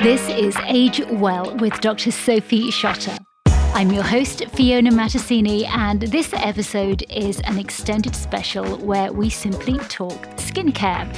This is Age Well with Dr. Sophie Shotter. I'm your host, Fiona Mattasini, and this episode is an extended special where we simply talk skincare.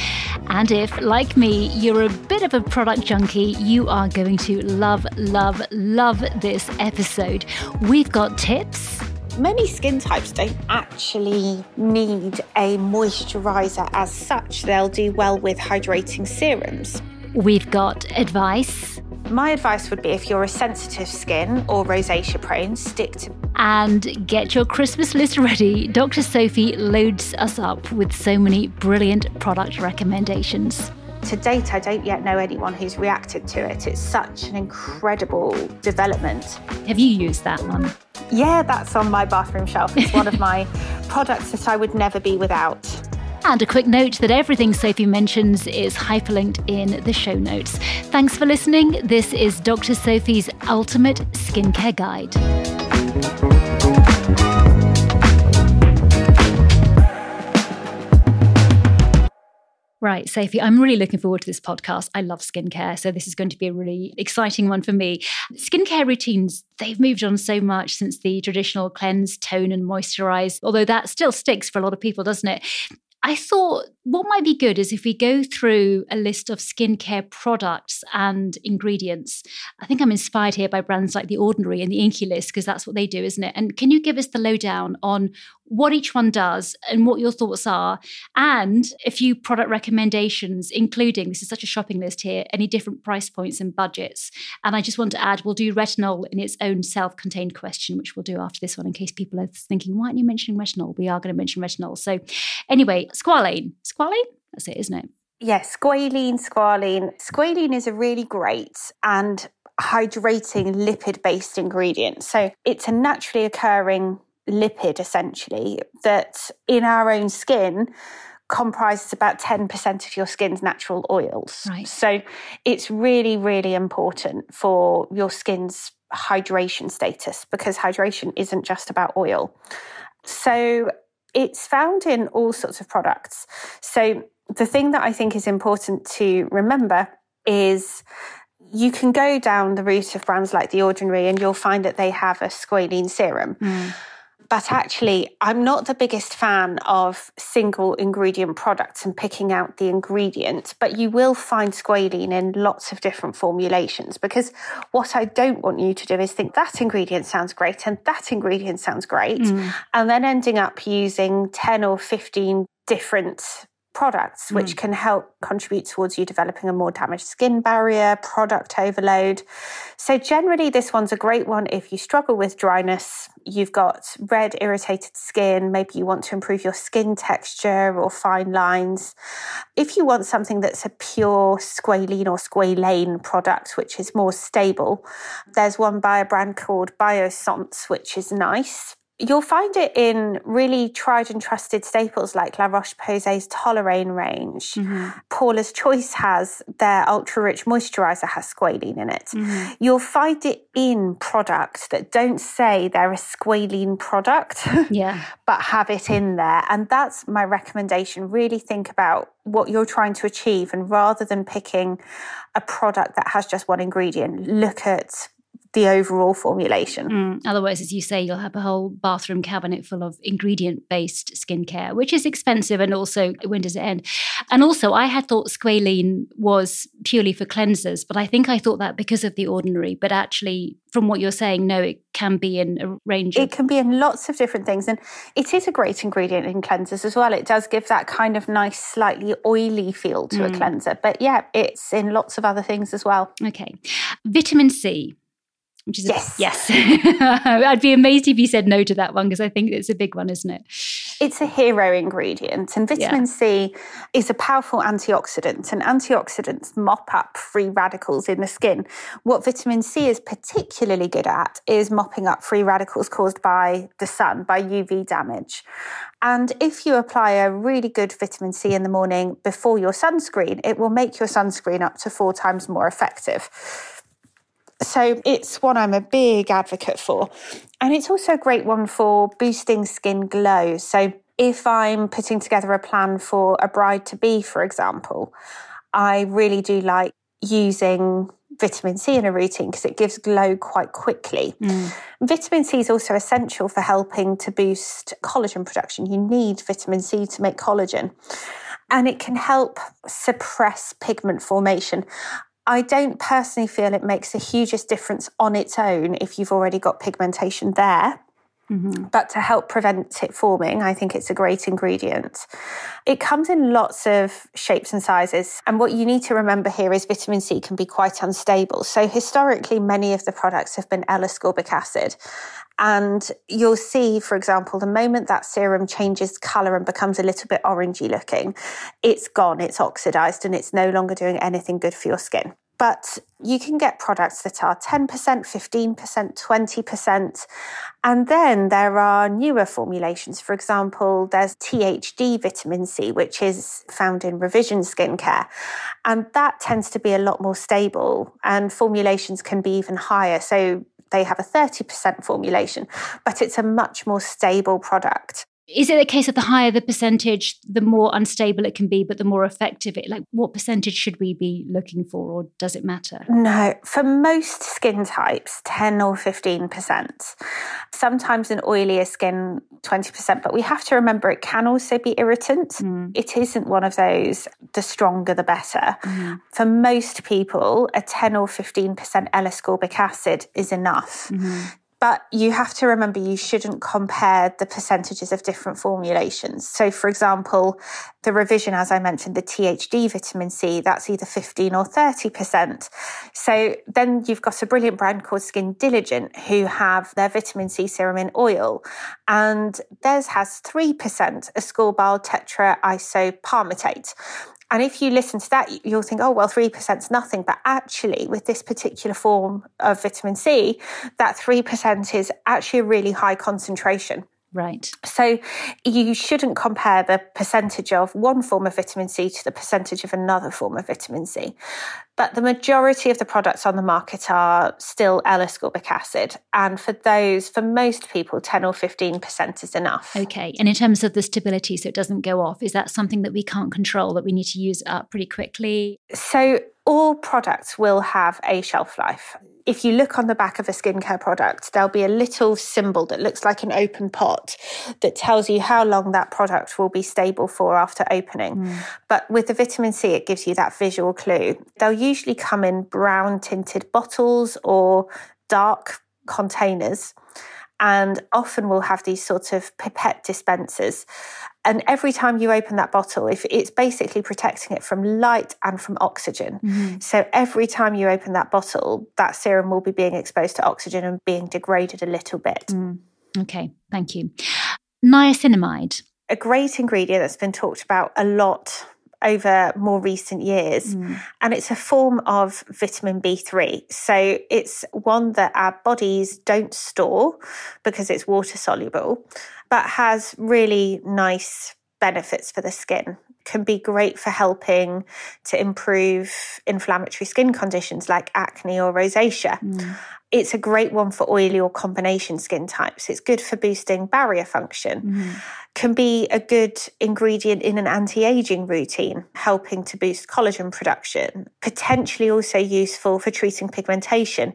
And if, like me, you're a bit of a product junkie, you are going to love, love, love this episode. We've got tips Many skin types don't actually need a moisturiser as such. They'll do well with hydrating serums. We've got advice. My advice would be if you're a sensitive skin or rosacea prone, stick to. And get your Christmas list ready. Dr. Sophie loads us up with so many brilliant product recommendations. To date, I don't yet know anyone who's reacted to it. It's such an incredible development. Have you used that one? Yeah, that's on my bathroom shelf. It's one of my products that I would never be without. And a quick note that everything Sophie mentions is hyperlinked in the show notes. Thanks for listening. This is Dr. Sophie's Ultimate Skincare Guide. Right, Sophie, I'm really looking forward to this podcast. I love skincare, so this is going to be a really exciting one for me. Skincare routines, they've moved on so much since the traditional cleanse, tone, and moisturize, although that still sticks for a lot of people, doesn't it? I thought what might be good is if we go through a list of skincare products and ingredients. I think I'm inspired here by brands like The Ordinary and the INKEY List because that's what they do, isn't it? And can you give us the lowdown on what each one does and what your thoughts are, and a few product recommendations, including this is such a shopping list here, any different price points and budgets. And I just want to add, we'll do retinol in its own self contained question, which we'll do after this one in case people are thinking, why aren't you mentioning retinol? We are going to mention retinol. So, anyway, squalane. Squalane? That's it, isn't it? Yes, squalene, squalene. Squalene is a really great and hydrating lipid based ingredient. So it's a naturally occurring lipid essentially that in our own skin comprises about 10% of your skin's natural oils. Right. So it's really, really important for your skin's hydration status because hydration isn't just about oil. So it's found in all sorts of products. So the thing that I think is important to remember is you can go down the route of brands like The Ordinary and you'll find that they have a squalene serum. Mm. But actually, I'm not the biggest fan of single ingredient products and picking out the ingredient, but you will find squalene in lots of different formulations because what I don't want you to do is think that ingredient sounds great and that ingredient sounds great, Mm. and then ending up using 10 or 15 different products, which hmm. can help contribute towards you developing a more damaged skin barrier, product overload. So, generally, this one's a great one if you struggle with dryness, you've got red, irritated skin, maybe you want to improve your skin texture or fine lines. If you want something that's a pure squalene or squalane product, which is more stable, there's one by a brand called Biossance, which is nice. You'll find it in really tried and trusted staples like La Roche Posay's Toleraine range. Mm-hmm. Paula's Choice has their ultra rich moisturizer has squalene in it. Mm-hmm. You'll find it in products that don't say they're a squalene product, Yeah. but have it in there. And that's my recommendation. Really think about what you're trying to achieve. And rather than picking a product that has just one ingredient, look at the overall formulation. Mm. Otherwise, as you say, you'll have a whole bathroom cabinet full of ingredient based skincare, which is expensive and also when does it end? And also, I had thought squalene was purely for cleansers, but I think I thought that because of the ordinary. But actually, from what you're saying, no, it can be in a range It can be in lots of different things, and it is a great ingredient in cleansers as well. It does give that kind of nice, slightly oily feel to a cleanser. But yeah, it's in lots of other things as well. Okay. Vitamin C. Which is a- Yes. yes. I'd be amazed if you said no to that one because I think it's a big one, isn't it? It's a hero ingredient, and vitamin C is a powerful antioxidant, and antioxidants mop up free radicals in the skin. What vitamin C is particularly good at is mopping up free radicals caused by the sun, by UV damage. And if you apply a really good vitamin C in the morning before your sunscreen, it will make your sunscreen up to four times more effective. So it's one I'm a big advocate for. And it's also a great one for boosting skin glow. So if I'm putting together a plan for a bride to be, for example, I really do like using vitamin C in a routine because it gives glow quite quickly. Mm. Vitamin C is also essential for helping to boost collagen production. You need vitamin C to make collagen. And it can help suppress pigment formation. I don't personally feel it makes the hugest difference on its own if you've already got pigmentation there. Mm-hmm. But to help prevent it forming, I think it's a great ingredient. It comes in lots of shapes and sizes. And what you need to remember here is vitamin C can be quite unstable. So historically, many of the products have been L-ascorbic acid. And you'll see, for example, the moment that serum changes colour and becomes a little bit orangey looking, it's gone, it's oxidized, and it's no longer doing anything good for your skin. But you can get products that are 10%, 15%, 20%. And then there are newer formulations. For example, there's THD vitamin C, which is found in revision skincare. And that tends to be a lot more stable, and formulations can be even higher. So they have a 30% formulation, but it's a much more stable product is it a case of the higher the percentage, the more unstable it can be, but the more effective it? Like, what percentage should we be looking for, or does it matter? No, for most skin types, 10 or 15%. Sometimes an oilier skin, 20%, but we have to remember it can also be irritant. Mm. It isn't one of those, the stronger the better. Mm. For most people, a 10 or 15% L ascorbic acid is enough. Mm. But you have to remember you shouldn't compare the percentages of different formulations. So, for example, the revision, as I mentioned, the THD vitamin C, that's either 15 or 30%. So then you've got a brilliant brand called Skin Diligent who have their vitamin C serum in oil, and theirs has 3% ascorbyl tetraisopalmitate. And if you listen to that, you'll think, oh, well, 3% is nothing. But actually, with this particular form of vitamin C, that 3% is actually a really high concentration. Right. So you shouldn't compare the percentage of one form of vitamin C to the percentage of another form of vitamin C. But the majority of the products on the market are still L-ascorbic acid. And for those, for most people, 10 or 15% is enough. Okay. And in terms of the stability, so it doesn't go off, is that something that we can't control, that we need to use up pretty quickly? So all products will have a shelf life. If you look on the back of a skincare product, there'll be a little symbol that looks like an open pot that tells you how long that product will be stable for after opening. Mm. But with the vitamin C, it gives you that visual clue. They'll usually come in brown tinted bottles or dark containers and often will have these sort of pipette dispensers. And every time you open that bottle, if it's basically protecting it from light and from oxygen. Mm-hmm. So every time you open that bottle, that serum will be being exposed to oxygen and being degraded a little bit. Mm. Okay, thank you. Niacinamide. A great ingredient that's been talked about a lot over more recent years. Mm. And it's a form of vitamin B3. So it's one that our bodies don't store because it's water soluble, but has really nice benefits for the skin. Can be great for helping to improve inflammatory skin conditions like acne or rosacea. Mm. It's a great one for oily or combination skin types. It's good for boosting barrier function. Mm can be a good ingredient in an anti aging routine, helping to boost collagen production, potentially also useful for treating pigmentation.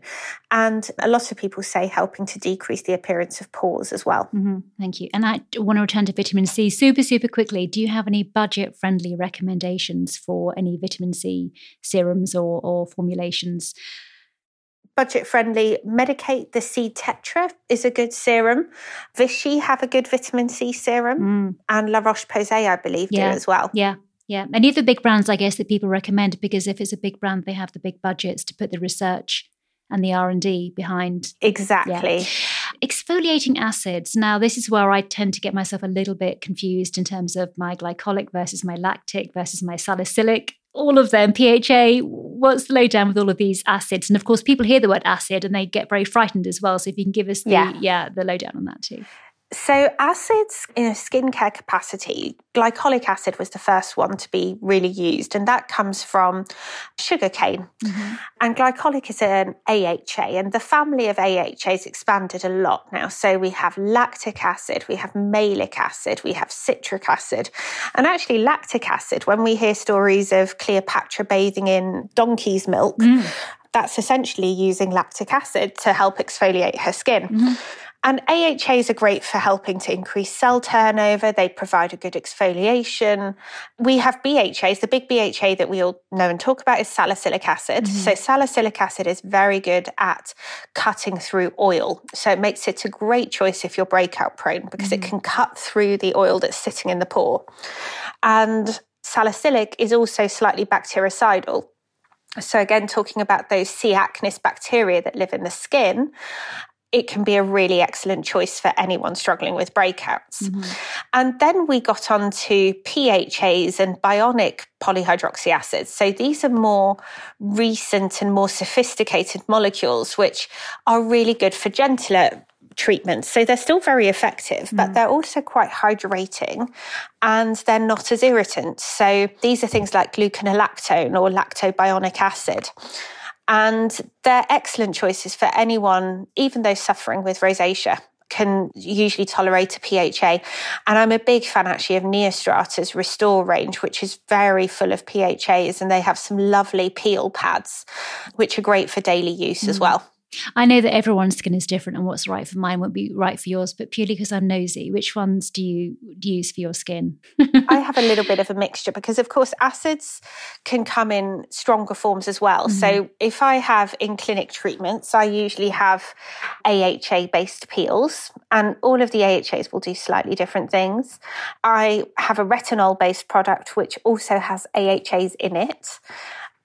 And a lot of people say helping to decrease the appearance of pores as well. Mm-hmm. Thank you. And I want to return to vitamin C super, super quickly. Do you have any budget friendly recommendations for any vitamin C serums or, or formulations? Budget friendly. Medik8, the C Tetra is a good serum. Vichy have a good vitamin C serum, mm. and La Roche Posay, I believe, yeah. do as well. Yeah. Yeah, any of the big brands, I guess, that people recommend because if it's a big brand, they have the big budgets to put the research and the R and D behind. Exactly. Yeah. Exfoliating acids. Now, this is where I tend to get myself a little bit confused in terms of my glycolic versus my lactic versus my salicylic all of them, PHA, what's the lowdown with all of these acids? And of course, people hear the word acid and they get very frightened as well. So if you can give us the, yeah, yeah the lowdown on that too. So, acids in a skincare capacity, glycolic acid was the first one to be really used, and that comes from sugarcane. Mm-hmm. And glycolic is an AHA, and the family of AHAs expanded a lot now. So, we have lactic acid, we have malic acid, we have citric acid. And actually, lactic acid, when we hear stories of Cleopatra bathing in donkey's milk, mm that's essentially using lactic acid to help exfoliate her skin. Mm-hmm. And AHAs are great for helping to increase cell turnover. They provide a good exfoliation. We have BHAs. The big BHA that we all know and talk about is salicylic acid. Mm-hmm. So salicylic acid is very good at cutting through oil. So it makes it a great choice if you're breakout prone because mm-hmm. it can cut through the oil that's sitting in the pore. And salicylic is also slightly bactericidal. So, again, talking about those C. acnes bacteria that live in the skin, it can be a really excellent choice for anyone struggling with breakouts. Mm-hmm. And then we got on to PHAs and bionic polyhydroxy acids. So these are more recent and more sophisticated molecules, which are really good for gentler treatments. So they're still very effective, mm. but they're also quite hydrating and they're not as irritant. So these are things like gluconolactone or lactobionic acid. And they're excellent choices for anyone, even those suffering with rosacea can usually tolerate a PHA. And I'm a big fan actually of Neostrata's Restore range, which is very full of PHAs and they have some lovely peel pads, which are great for daily use mm. as well. I know that everyone's skin is different and what's right for mine won't be right for yours, but purely because I'm nosy, which ones do you use for your skin? I have a little bit of a mixture because, of course, acids can come in stronger forms as well. Mm-hmm. So if I have in clinic treatments, I usually have AHA based peels, and all of the AHAs will do slightly different things. I have a retinol based product which also has AHAs in it.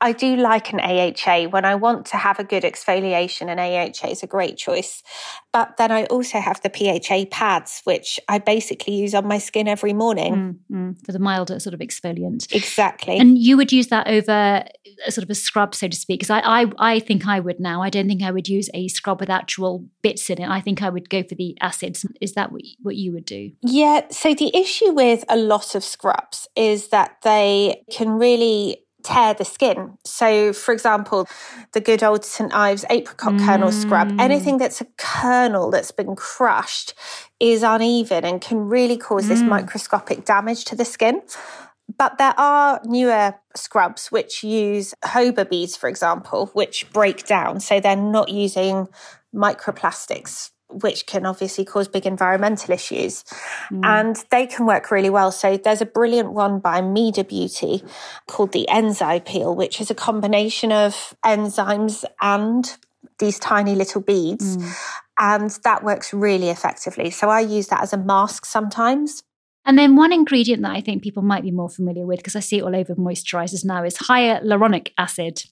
I do like an AHA when I want to have a good exfoliation. An AHA is a great choice. But then I also have the PHA pads, which I basically use on my skin every morning. Mm, for the milder sort of exfoliant. Exactly. And you would use that over a sort of a scrub, so to speak? Because I, I, I think I would now. I don't think I would use a scrub with actual bits in it. I think I would go for the acids. Is that what, what you would do? Yeah. So the issue with a lot of scrubs is that they can really tear the skin. So, for example, the good old St. Ives apricot mm. kernel scrub, mm. anything that's a kernel that's been crushed is uneven and can really cause mm. this microscopic damage to the skin. But there are newer scrubs which use jojoba beads, for example, which break down. So they're not using microplastics which can obviously cause big environmental issues. Mm. And they can work really well. So there's a brilliant one by Meder Beauty called the Enzyme Peel, which is a combination of enzymes and these tiny little beads. Mm. And that works really effectively. So I use that as a mask sometimes. And then one ingredient that I think people might be more familiar with, because I see it all over moisturizers now, is hyaluronic acid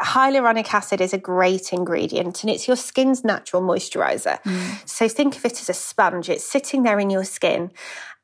hyaluronic acid is a great ingredient and it's your skin's natural moisturizer. Mm. So think of it as a sponge. It's sitting there in your skin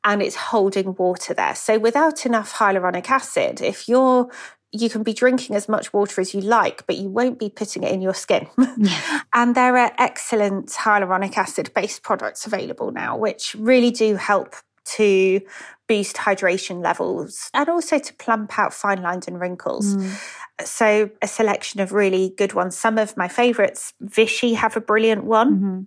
and it's holding water there. So without enough hyaluronic acid, if you're you can be drinking as much water as you like, but you won't be putting it in your skin. Yeah. and there are excellent hyaluronic acid based products available now, which really do help to boost hydration levels and also to plump out fine lines and wrinkles. Mm. So, a selection of really good ones. Some of my favorites, Vichy have a brilliant one. Mm-hmm.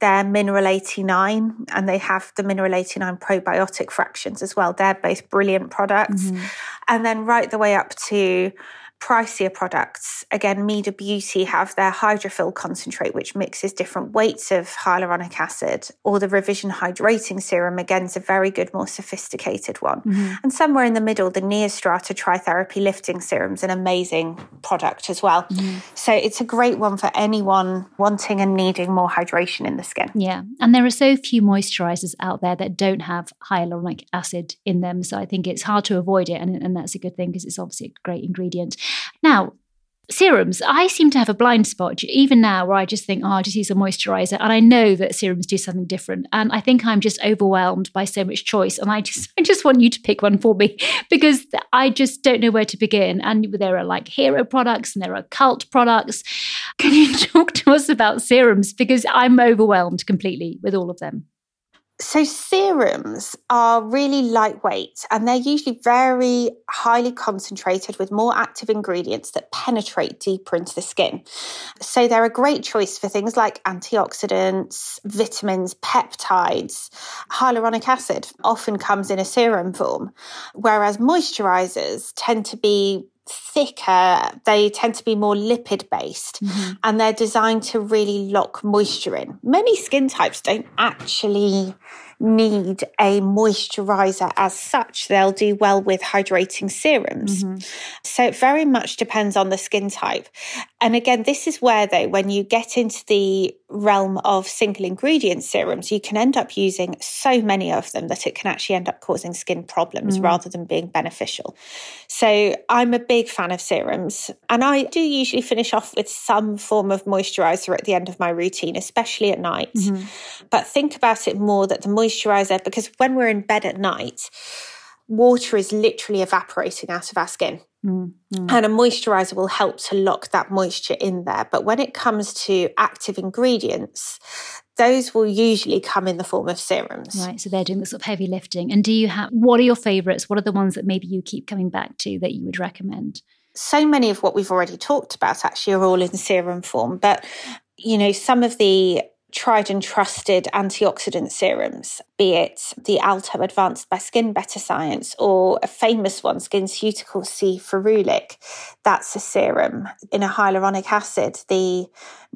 They're Mineral 89 and they have the Mineral 89 probiotic fractions as well. They're both brilliant products. Mm-hmm. And then right the way up to pricier products. Again, Meder Beauty have their hydrophil concentrate, which mixes different weights of hyaluronic acid, or the Revision Hydrating Serum, again, is a very good, more sophisticated one. Mm-hmm. And somewhere in the middle, the Neostrata Tritherapy Lifting Serum is an amazing product as well. Mm-hmm. So it's a great one for anyone wanting and needing more hydration in the skin. Yeah. And there are so few moisturizers out there that don't have hyaluronic acid in them. So I think it's hard to avoid it. And, and that's a good thing because it's obviously a great ingredient. Now, serums, I seem to have a blind spot even now where I just think, oh, I'll just use a moisturizer. And I know that serums do something different. And I think I'm just overwhelmed by so much choice. And I just I just want you to pick one for me because I just don't know where to begin. And there are like hero products and there are cult products. Can you talk to us about serums? Because I'm overwhelmed completely with all of them. So, serums are really lightweight and they're usually very highly concentrated with more active ingredients that penetrate deeper into the skin. So, they're a great choice for things like antioxidants, vitamins, peptides. Hyaluronic acid often comes in a serum form, whereas moisturizers tend to be thicker, they tend to be more lipid based, mm-hmm. and they're designed to really lock moisture in. Many skin types don't actually need a moisturizer as such. They'll do well with hydrating serums. Mm-hmm. So it very much depends on the skin type. And again, this is where though, when you get into the realm of single ingredient serums, you can end up using so many of them that it can actually end up causing skin problems mm. rather than being beneficial. So I'm a big fan of serums and I do usually finish off with some form of moisturizer at the end of my routine, especially at night. Mm-hmm. But think about it more that the moisturizer, because when we're in bed at night, water is literally evaporating out of our skin. Mm-hmm. And a moisturizer will help to lock that moisture in there. But when it comes to active ingredients, those will usually come in the form of serums. Right. So they're doing the sort of heavy lifting. And do you have, what are your favorites? What are the ones that maybe you keep coming back to that you would recommend? So many of what we've already talked about actually are all in serum form. But, you know, some of the tried and trusted antioxidant serums, be it the Alto Advanced by Skin Better Science or a famous one, SkinCeuticals C Ferulic. That's a serum in a hyaluronic acid. The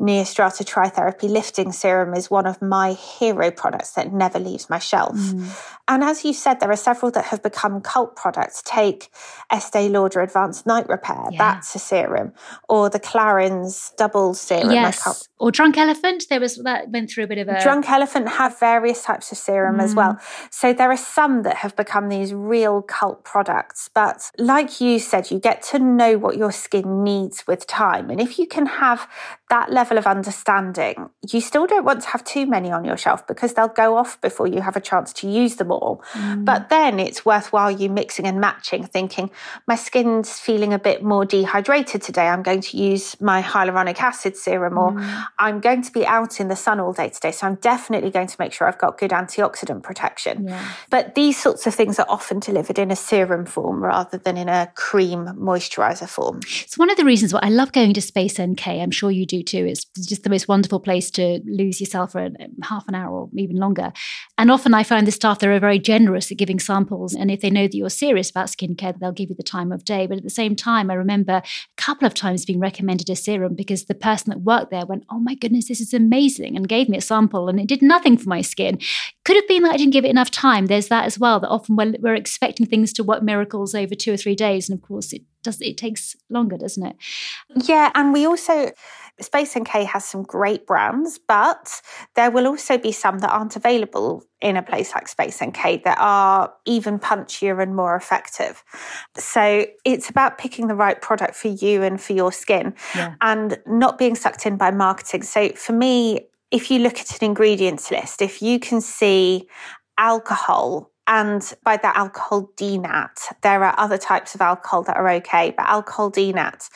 Neostrata Tritherapy Lifting Serum is one of my hero products that never leaves my shelf. Mm. And as you said, there are several that have become cult products. Take Estee Lauder Advanced Night Repair, yeah. that's a serum, or the Clarins Double Serum. Yes, or Drunk Elephant. There was that went through a bit of a Drunk Elephant have various types of serum mm. as well. So there are some that have become these real cult products. But like you said, you get to know what your skin needs with time, and if you can have that level of understanding, you still don't want to have too many on your shelf because they'll go off before you have a chance to use them all. Mm. But then it's worthwhile you mixing and matching, thinking, my skin's feeling a bit more dehydrated today. I'm going to use my hyaluronic acid serum, or mm. I'm going to be out in the sun all day today. So I'm definitely going to make sure I've got good antioxidant protection. Yeah. But these sorts of things are often delivered in a serum form rather than in a cream moisturizer form. It's one of the reasons why I love going to Space NK. I'm sure you do too. It's just the most wonderful place to lose yourself for um, half an hour or even longer. And often I find the staff there are very generous at giving samples. And if they know that you're serious about skincare, they'll give you the time of day. But at the same time, I remember a couple of times being recommended a serum because the person that worked there went, Oh my goodness, this is amazing, and gave me a sample and it did nothing for my skin. Could have been that I didn't give it enough time. There's that as well, that often we're expecting things to work miracles over two or three days. And of course, it does it takes longer, doesn't it? Yeah, and we also Space NK has some great brands, but there will also be some that aren't available in a place like Space NK that are even punchier and more effective. So it's about picking the right product for you and for your skin yeah. and not being sucked in by marketing. So for me, if you look at an ingredients list, if you can see alcohol and by that alcohol denat, there are other types of alcohol that are okay, but alcohol denat,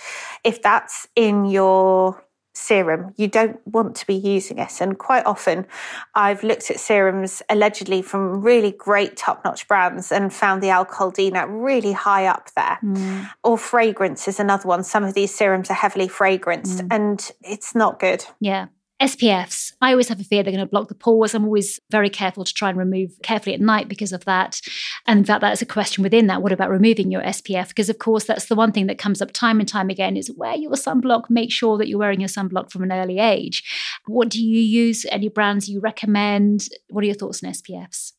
if that's in your serum. You don't want to be using it. And quite often, I've looked at serums allegedly from really great top notch brands and found the alcohol denat really high up there. Mm. Or fragrance is another one. Some of these serums are heavily fragranced mm. and it's not good. Yeah. SPFs, I always have a fear they're going to block the pores. I'm always very careful to try and remove carefully at night because of that. And in fact, that is a question within that. What about removing your SPF? Because, of course, that's the one thing that comes up time and time again is wear your sunblock. Make sure that you're wearing your sunblock from an early age. What do you use? Any brands you recommend? What are your thoughts on SPFs?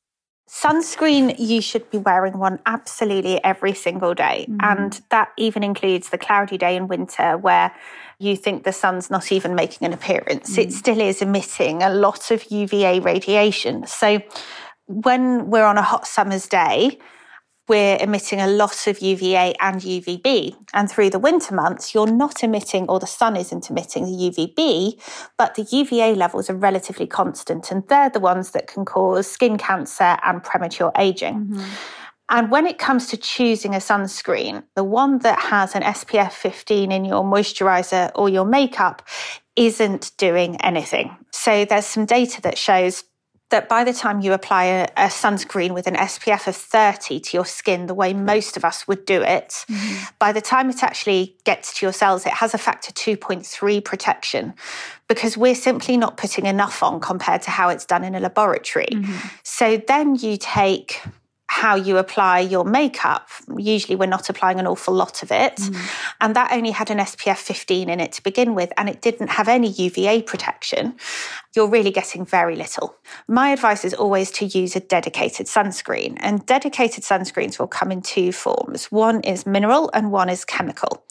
Sunscreen, you should be wearing one absolutely every single day. Mm-hmm. And that even includes the cloudy day in winter where you think the sun's not even making an appearance. Mm. It still is emitting a lot of UVA radiation. So when we're on a hot summer's day, we're emitting a lot of UVA and UVB. And through the winter months, you're not emitting, or the sun isn't emitting the UVB, but the UVA levels are relatively constant. And they're the ones that can cause skin cancer and premature aging. Mm-hmm. And when it comes to choosing a sunscreen, the one that has an SPF 15 in your moisturizer or your makeup isn't doing anything. So there's some data that shows that by the time you apply a, a, sunscreen with an SPF of 30 to your skin, the way most of us would do it, mm-hmm. by the time it actually gets to your cells, it has a factor 2.3 protection because we're simply not putting enough on compared to how it's done in a laboratory. Mm-hmm. So then you take how you apply your makeup. Usually, we're not applying an awful lot of it. Mm. And that only had an SPF 15 in it to begin with, and it didn't have any UVA protection. You're really getting very little. My advice is always to use a dedicated sunscreen, and dedicated sunscreens will come in two forms one is mineral, and one is chemical.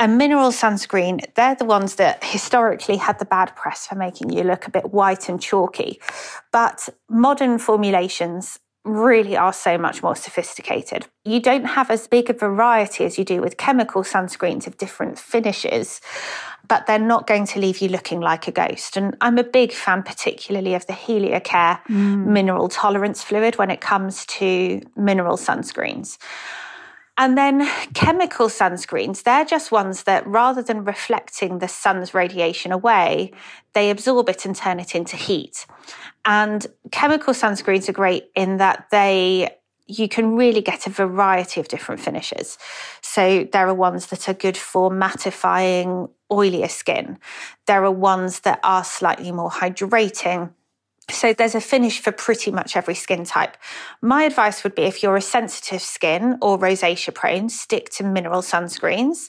A mineral sunscreen, they're the ones that historically had the bad press for making you look a bit white and chalky. But modern formulations really are so much more sophisticated. You don't have as big a variety as you do with chemical sunscreens of different finishes, but they're not going to leave you looking like a ghost. And I'm a big fan, particularly of the Heliocare mm. mineral tolerance fluid when it comes to mineral sunscreens. And then chemical sunscreens, they're just ones that rather than reflecting the sun's radiation away, they absorb it and turn it into heat. And chemical sunscreens are great in that they you can really get a variety of different finishes. So there are ones that are good for mattifying oilier skin. There are ones that are slightly more hydrating. So there's a finish for pretty much every skin type. My advice would be if you're a sensitive skin or rosacea prone, stick to mineral sunscreens.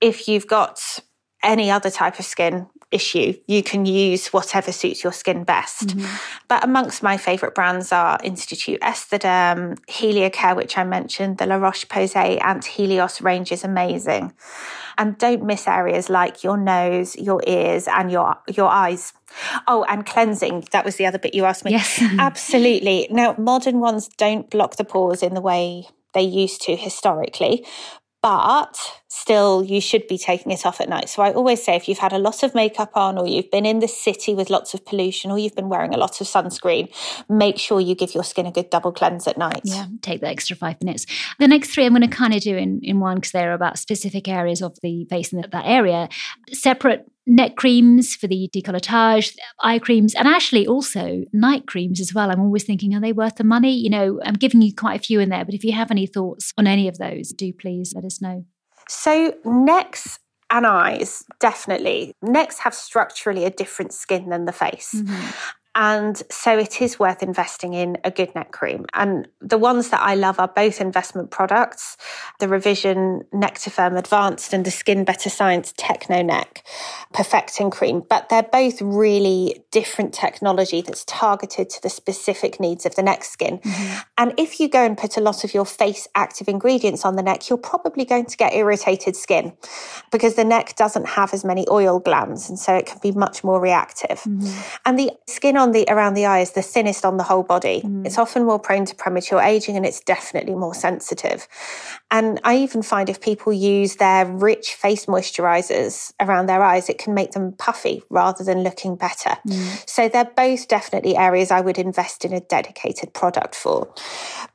If you've got any other type of skin, issue, you can use whatever suits your skin best. Mm-hmm. But amongst my favourite brands are Institute Esthederm, Heliocare, which I mentioned, the La Roche Posay Anthelios range is amazing. And don't miss areas like your nose, your ears, and your your eyes. Oh, and cleansing. That was the other bit you asked me. Yes. Absolutely. Now, modern ones don't block the pores in the way they used to historically, but still you should be taking it off at night. So I always say if you've had a lot of makeup on or you've been in the city with lots of pollution or you've been wearing a lot of sunscreen, make sure you give your skin a good double cleanse at night. Yeah, take the extra five minutes. The next three I'm going to kind of do in, in one because they're about specific areas of the face and that, that area. Separate neck creams for the decolletage, eye creams, and actually also night creams as well. I'm always thinking, are they worth the money? You know, I'm giving you quite a few in there, but if you have any thoughts on any of those, do please let us know. So, necks and eyes, definitely. Necks have structurally a different skin than the face. Mm-hmm. And so it is worth investing in a good neck cream. And the ones that I love are both investment products the Revision Nectifirm Advanced and the Skin Better Science Techno Neck Perfecting Cream. But they're both really different technology that's targeted to the specific needs of the neck skin. Mm-hmm. And if you go and put a lot of your face active ingredients on the neck, you're probably going to get irritated skin because the neck doesn't have as many oil glands. And so it can be much more reactive. Mm-hmm. And the skin on on the around the eye is the thinnest on the whole body. Mm. It's often more prone to premature aging and it's definitely more sensitive. And I even find if people use their rich face moisturizers around their eyes, it can make them puffy rather than looking better. Mm. So they're both definitely areas I would invest in a dedicated product for.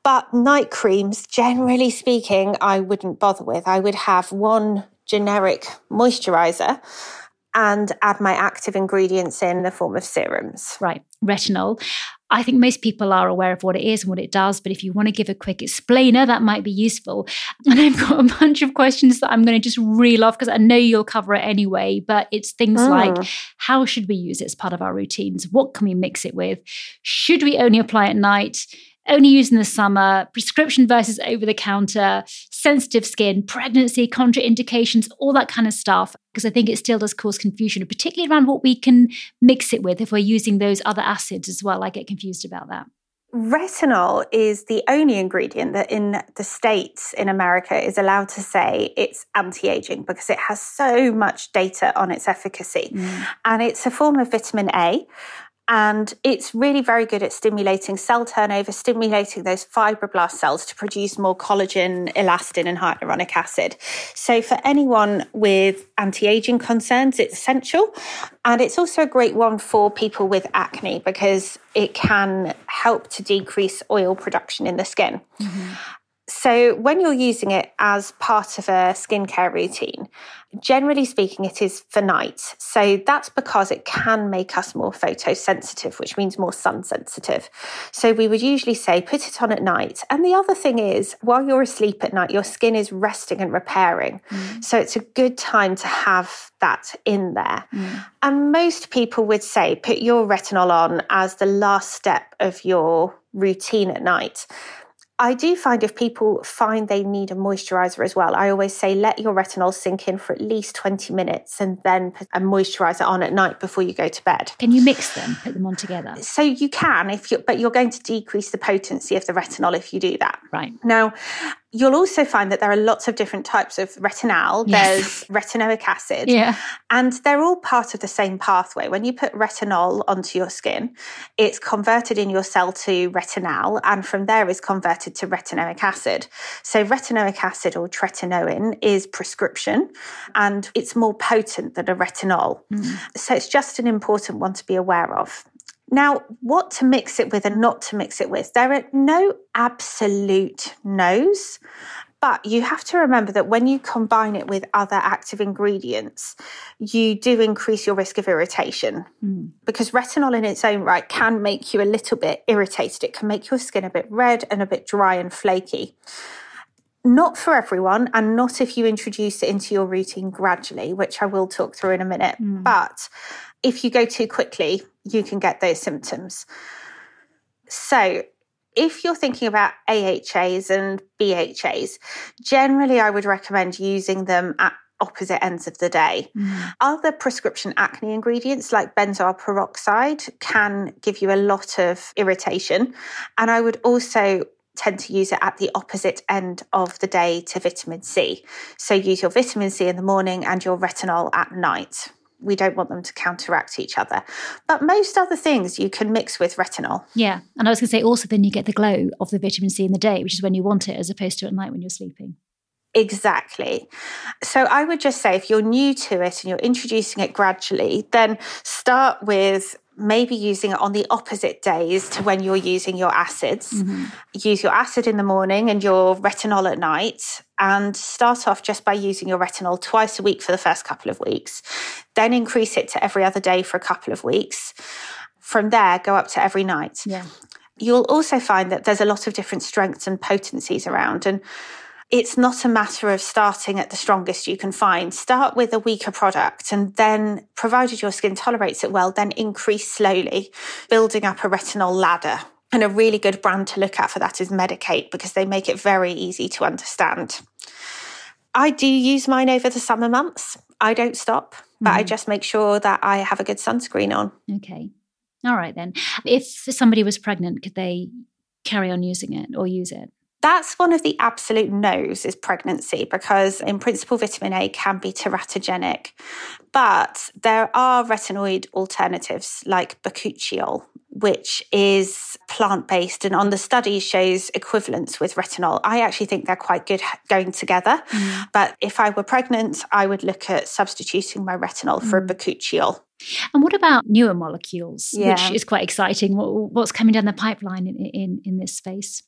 But night creams, generally speaking, I wouldn't bother with. I would have one generic moisturizer and add my active ingredients in the form of serums. Right, retinol. I think most people are aware of what it is and what it does, but if you want to give a quick explainer, that might be useful. And I've got a bunch of questions that I'm going to just reel off because I know you'll cover it anyway. But it's things mm. like how should we use it as part of our routines? What can we mix it with? Should we only apply at night? Only used in the summer, prescription versus over the counter, sensitive skin, pregnancy, contraindications, all that kind of stuff. Because I think it still does cause confusion, particularly around what we can mix it with if we're using those other acids as well. I get confused about that. Retinol is the only ingredient that in the States in America is allowed to say it's anti aging because it has so much data on its efficacy. Mm. And it's a form of vitamin A. And it's really very good at stimulating cell turnover, stimulating those fibroblast cells to produce more collagen, elastin, and hyaluronic acid. So, for anyone with anti aging concerns, it's essential. And it's also a great one for people with acne because it can help to decrease oil production in the skin. Mm-hmm. So, when you're using it as part of a skincare routine, generally speaking, it is for night. So, that's because it can make us more photosensitive, which means more sun sensitive. So, we would usually say put it on at night. And the other thing is, while you're asleep at night, your skin is resting and repairing. Mm. So, it's a good time to have that in there. Mm. And most people would say put your retinol on as the last step of your routine at night I do find if people find they need a moisturizer as well, I always say let your retinol sink in for at least 20 minutes and then put a moisturizer on at night before you go to bed. Can you mix them, put them on together? So you can if you but you're going to decrease the potency of the retinol if you do that. Right. Now, You'll also find that there are lots of different types of retinal. Yes. There's retinoic acid. Yeah. And they're all part of the same pathway. When you put retinol onto your skin, it's converted in your cell to retinal, and from there is converted to retinoic acid. So, retinoic acid or tretinoin is prescription and it's more potent than a retinol. Mm. So, it's just an important one to be aware of. Now, what to mix it with and not to mix it with, there are no absolute no's, but you have to remember that when you combine it with other active ingredients, you do increase your risk of irritation mm. because retinol in its own right can make you a little bit irritated. It can make your skin a bit red and a bit dry and flaky. Not for everyone, and not if you introduce it into your routine gradually, which I will talk through in a minute. Mm. But if you go too quickly, you can get those symptoms. So, if you're thinking about AHAs and BHAs, generally I would recommend using them at opposite ends of the day. Mm. Other prescription acne ingredients like benzoyl peroxide can give you a lot of irritation. And I would also tend to use it at the opposite end of the day to vitamin C. So use your vitamin C in the morning and your retinol at night we don't want them to counteract each other. But most other things you can mix with retinol. Yeah. And I was going to say also then you get the glow of the vitamin C in the day, which is when you want it, as opposed to at night when you're sleeping. Exactly. So I would just say if you're new to it and you're introducing it gradually, then start with maybe using it on the opposite days to when you're using your acids. Mm-hmm. Use your acid in the morning and your retinol at night, and start off just by using your retinol twice a week for the first couple of weeks. Then increase it to every other day for a couple of weeks. From there, go up to every night. Yeah. You'll also find that there's a lot of different strengths and potencies around. And it's not a matter of starting at the strongest you can find. Start with a weaker product and then, provided your skin tolerates it well, then increase slowly, building up a retinol ladder. And a really good brand to look at for that is Medik8 because they make it very easy to understand. I do use mine over the summer months. I don't stop, but mm. I just make sure that I have a good sunscreen on. Okay. All right then. If somebody was pregnant, could they carry on using it or use it? That's one of the absolute no's is pregnancy because in principle vitamin A can be teratogenic. But there are retinoid alternatives like bakuchiol, which is plant based and on the study shows equivalence with retinol. I actually think they're quite good going together. Mm. But if I were pregnant, I would look at substituting my retinol for mm. a bakuchiol. And what about newer molecules, yeah. which is quite exciting? what's coming down the pipeline in, in, in this space?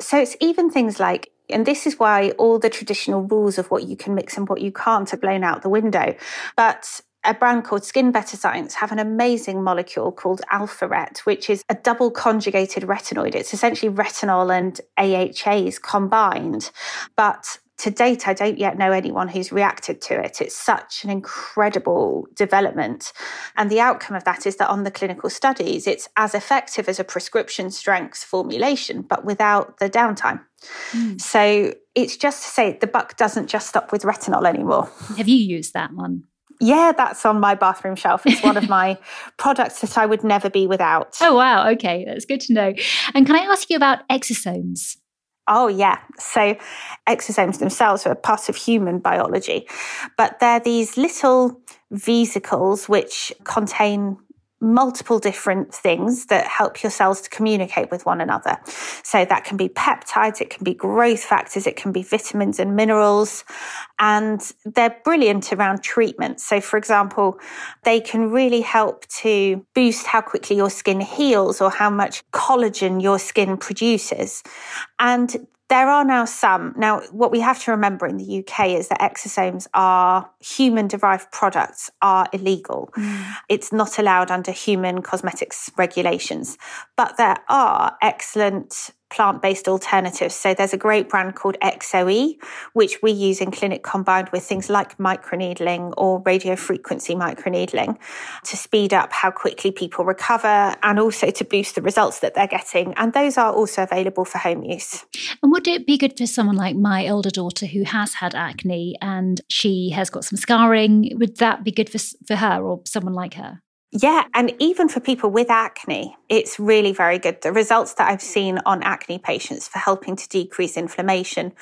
So it's even things like, and this is why all the traditional rules of what you can mix and what you can't are blown out the window. But a brand called Skin Better Science have an amazing molecule called Alpharet, which is a double conjugated retinoid. It's essentially retinol and AHAs combined, but to date, I don't yet know anyone who's reacted to it. It's such an incredible development. And the outcome of that is that on the clinical studies, it's as effective as a prescription strength formulation, but without the downtime. Mm. So it's just to say the buck doesn't just stop with retinol anymore. Have you used that one? Yeah, that's on my bathroom shelf. It's one of my products that I would never be without. Oh, wow. Okay, that's good to know. And can I ask you about exosomes? Oh, yeah. So exosomes themselves are part of human biology, but they're these little vesicles which contain multiple different things that help your cells to communicate with one another. So that can be peptides, it can be growth factors, it can be vitamins and minerals, and they're brilliant around treatment. So for example, they can really help to boost how quickly your skin heals or how much collagen your skin produces. And there are now some. Now, what we have to remember in the UK is that exosomes are human derived products are illegal. Mm. It's not allowed under human cosmetics regulations. But there are excellent plant based alternatives. So there's a great brand called XOE, which we use in clinic combined with things like microneedling or radio frequency microneedling to speed up how quickly people recover and also to boost the results that they're getting. And those are also available for home use. And would it be good for someone like my older daughter who has had acne and she has got some scarring? Would that be good for, for her or someone like her? Yeah, and even for people with acne, it's really very good. The results that I've seen on acne patients for helping to decrease inflammation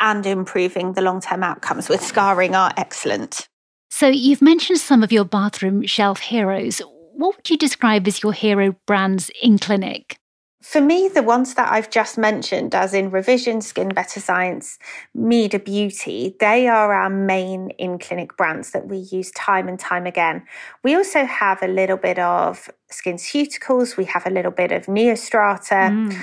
and improving the long term outcomes with scarring are excellent. So, you've mentioned some of your bathroom shelf heroes. What would you describe as your hero brands in clinic? For me, the ones that I've just mentioned, as in Revision, Skin Better Science, Meder Beauty, they are our main in clinic brands that we use time and time again. We also have a little bit of Skin SkinCeuticals, we have a little bit of Neostrata. Mm.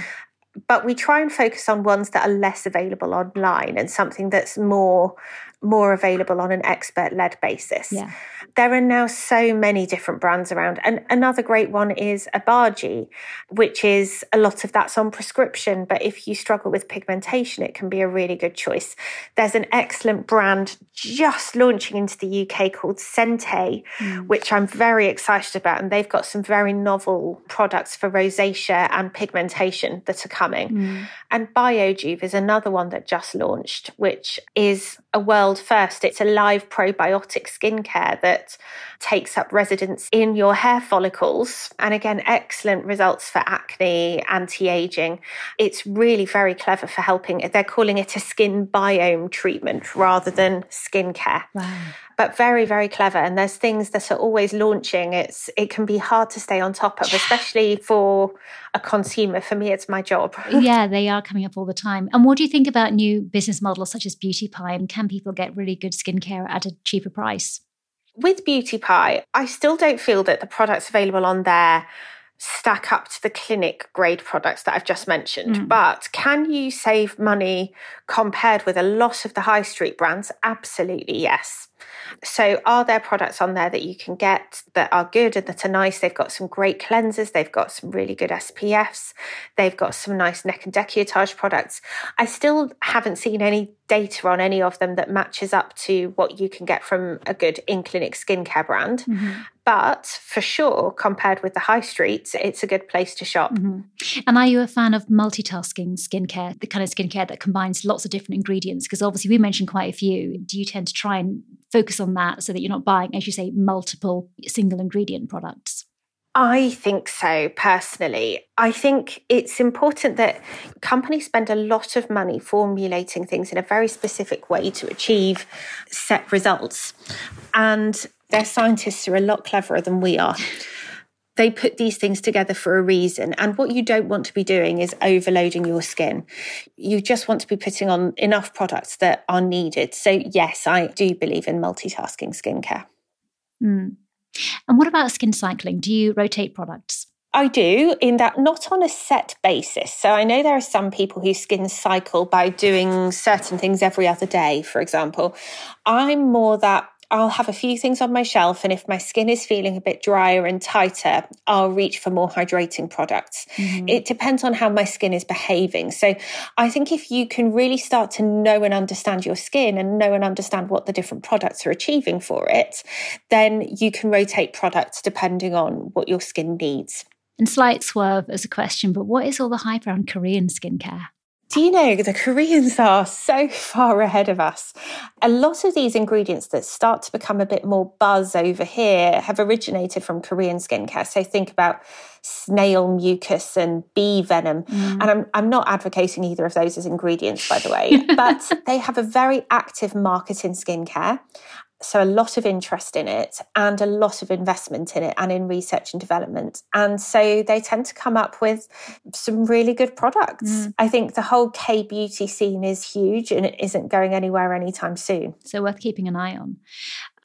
But we try and focus on ones that are less available online and something that's more more available on an expert led basis. Yeah. There are now so many different brands around. And another great one is Obagi, which is a lot of that's on prescription. But if you struggle with pigmentation, it can be a really good choice. There's an excellent brand just launching into the UK called Sente, mm. which I'm very excited about. And they've got some very novel products for rosacea and pigmentation that are coming. Mm. And Biojuve is another one that just launched, which is a world first. It's a live probiotic skincare that takes up residence in your hair follicles. And again, excellent results for acne, anti aging. It's really very clever for helping. They're calling it a skin biome treatment rather than skincare. Wow but very very clever and there's things that are always launching it's it can be hard to stay on top of especially for a consumer for me it's my job yeah they are coming up all the time and what do you think about new business models such as beauty pie and can people get really good skincare at a cheaper price with beauty pie i still don't feel that the products available on there stack up to the clinic grade products that I've just mentioned. Mm. But can you save money compared with a lot of the high street brands? Absolutely, yes. So, are there products on there that you can get that are good and that are nice? They've got some great cleansers, they've got some really good SPFs, they've got some nice neck and decolletage products. I still haven't seen any data on any of them that matches up to what you can get from a good in clinic skincare brand. Mm-hmm. But for sure, compared with the high streets, it's a good place to shop. Mm-hmm. And are you a fan of multitasking skincare, the kind of skincare that combines lots of different ingredients? Because obviously, we mentioned quite a few. Do you tend to try and focus on that so that you're not buying, as you say, multiple single ingredient products? I think so personally. I think it's important that companies spend a lot of money formulating things in a very specific way to achieve set results. And their scientists are a lot cleverer than we are. They put these things together for a reason. And what you don't want to be doing is overloading your skin. You just want to be putting on enough products that are needed. So, yes, I do believe in multitasking skincare. Mm. And what about skin cycling? Do you rotate products? I do, in that not on a set basis. So I know there are some people who skin cycle by doing certain things every other day, for example. I'm more that I'll have a few things on my shelf, and if my skin is feeling a bit drier and tighter, I'll reach for more hydrating products. Mm-hmm. It depends on how my skin is behaving. So I think if you can really start to know and understand your skin and know and understand what the different products are achieving for it, then you can rotate products depending on what your skin needs. And slight swerve as a question, but what is all the hype around Korean skincare? Do you know the Koreans are so far ahead of us? A lot of these ingredients that start to become a bit more buzz over here have originated from Korean skincare. So think about snail mucus and bee venom. Mm. And I'm, I'm not advocating either of those as ingredients, by the way, but they have a very active market in skincare. So, a lot of interest in it and a lot of investment in it and in research and development. And so they tend to come up with some really good products. Mm. I think the whole K beauty scene is huge and it isn't going anywhere anytime soon. So, worth keeping an eye on.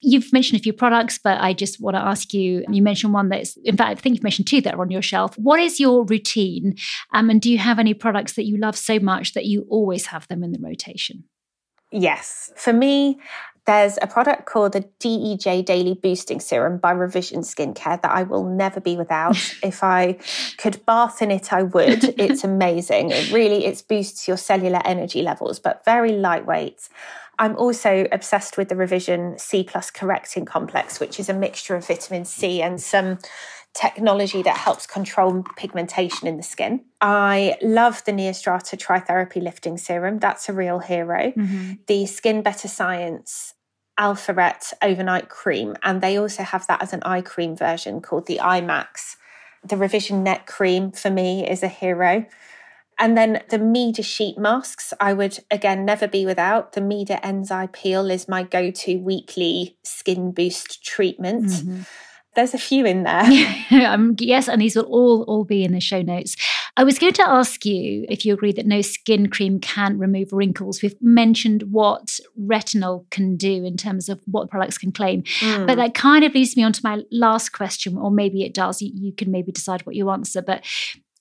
You've mentioned a few products, but I just want to ask you you mentioned one that's, in fact, I think you've mentioned two that are on your shelf. What is your routine? Um, and do you have any products that you love so much that you always have them in the rotation? Yes. For me, There's a product called the DEJ Daily Boosting Serum by Revision Skincare that I will never be without. if I could bath in it, I would. It's amazing. It really it boosts your cellular energy levels, but very lightweight. I'm also obsessed with the Revision C Plus Correcting Complex, which is a mixture of vitamin C and some technology that helps control pigmentation in the skin. I love the Neostrata Tritherapy Lifting Serum. That's a real hero. Mm-hmm. The Skin Better Science Alpharet Overnight Cream. And they also have that as an eye cream version called the iMax. The Revision Net Cream for me is a hero. And then the Meder sheet masks, I would again never be without. The Meder Enzyme Peel is my go to weekly skin boost treatment. Mm-hmm. There's a few in there. um, yes, and these will all all be in the show notes. I was going to ask you if you agree that no skin cream can remove wrinkles. We've mentioned what retinol can do in terms of what products can claim, mm. but that kind of leads me on to my last question, or maybe it does. You, you can maybe decide what you answer, but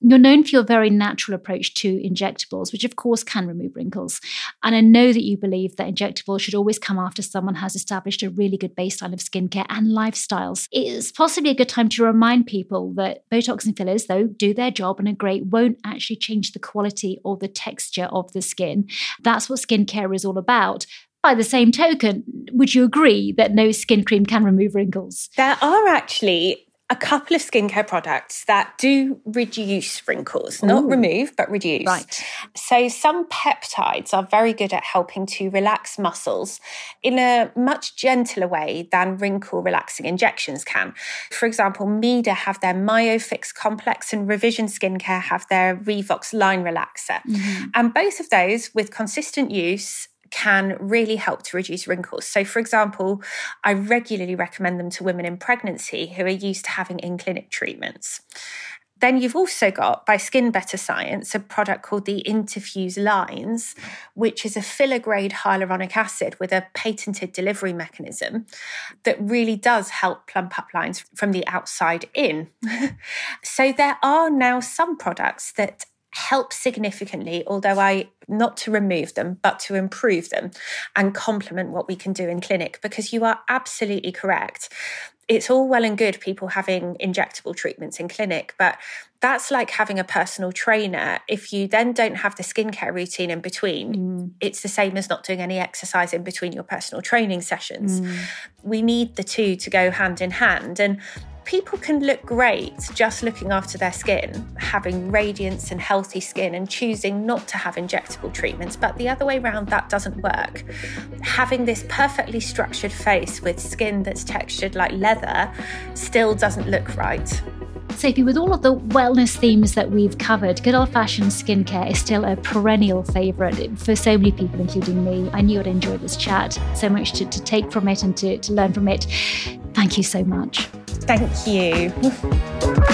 you're known for your very natural approach to injectables, which of course can remove wrinkles. And I know that you believe that injectables should always come after someone has established a really good baseline of skincare and lifestyles. It's possibly a good time to remind people that Botox and fillers, though, do their job and are great, won't actually change the quality or the texture of the skin. That's what skincare is all about. By the same token, would you agree that no skin cream can remove wrinkles? There are actually a couple of skincare products that do reduce wrinkles, Ooh. not remove, but reduce. Right. So, some peptides are very good at helping to relax muscles in a much gentler way than wrinkle relaxing injections can. For example, Meder have their MyoFix complex, and Revision Skincare have their Revox line relaxer. Mm-hmm. And both of those, with consistent use, can really help to reduce wrinkles. So, for example, I regularly recommend them to women in pregnancy who are used to having in clinic treatments. Then you've also got by Skin Better Science a product called the Interfuse Lines, which is a filler grade hyaluronic acid with a patented delivery mechanism that really does help plump up lines from the outside in. so there are now some products that help significantly, although I not to remove them, but to improve them and complement what we can do in clinic, because you are absolutely correct. It's all well and good people having injectable treatments in clinic, but that's like having a personal trainer. If you then don't have the skincare routine in between, mm. it's the same as not doing any exercise in between your personal training sessions. Mm. We need the two to go hand in hand. And people can look great just looking after their skin, having radiance and healthy skin and choosing not to have injectable treatments. But the other way around, that doesn't work. Having this perfectly structured face with skin that's textured like leather still doesn't look right. Sophie, with all of the wellness themes that we've covered, good old fashioned skincare is still a perennial favourite for so many people, including me. I knew I'd enjoy this chat, so much to, to take from it and to, to learn from it. Thank you so much. Thank you.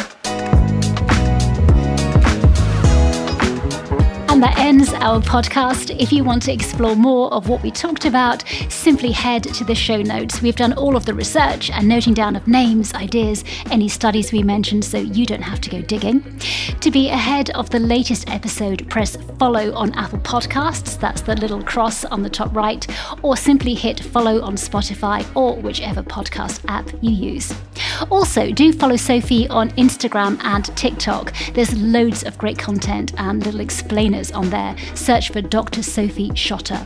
And that ends our podcast. If you want to explore more of what we talked about, simply head to the show notes. We've done all of the research and noting down of names, ideas, any studies we mentioned, so you don't have to go digging. To be ahead of the latest episode, press follow on Apple Podcasts. That's the little cross on the top right, or simply hit follow on Spotify or whichever podcast app you use. Also, do follow Sophie on Instagram and TikTok. There's loads of great content and little explainers on there. Search for Dr. Sophie Shotter.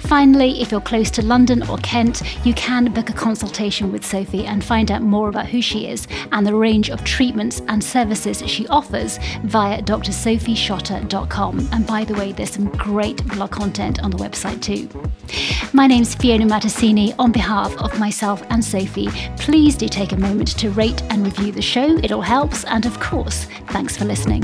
Finally, if you're close to London or Kent, you can book a consultation with Sophie and find out more about who she is and the range of treatments and services she offers via drsophieshotter.com. And by the way, there's some great blog content on the website too. My name's Fiona Mattasini. On behalf of myself and Sophie, please do take a moment to rate and review the show. It all helps. And of course, thanks for listening.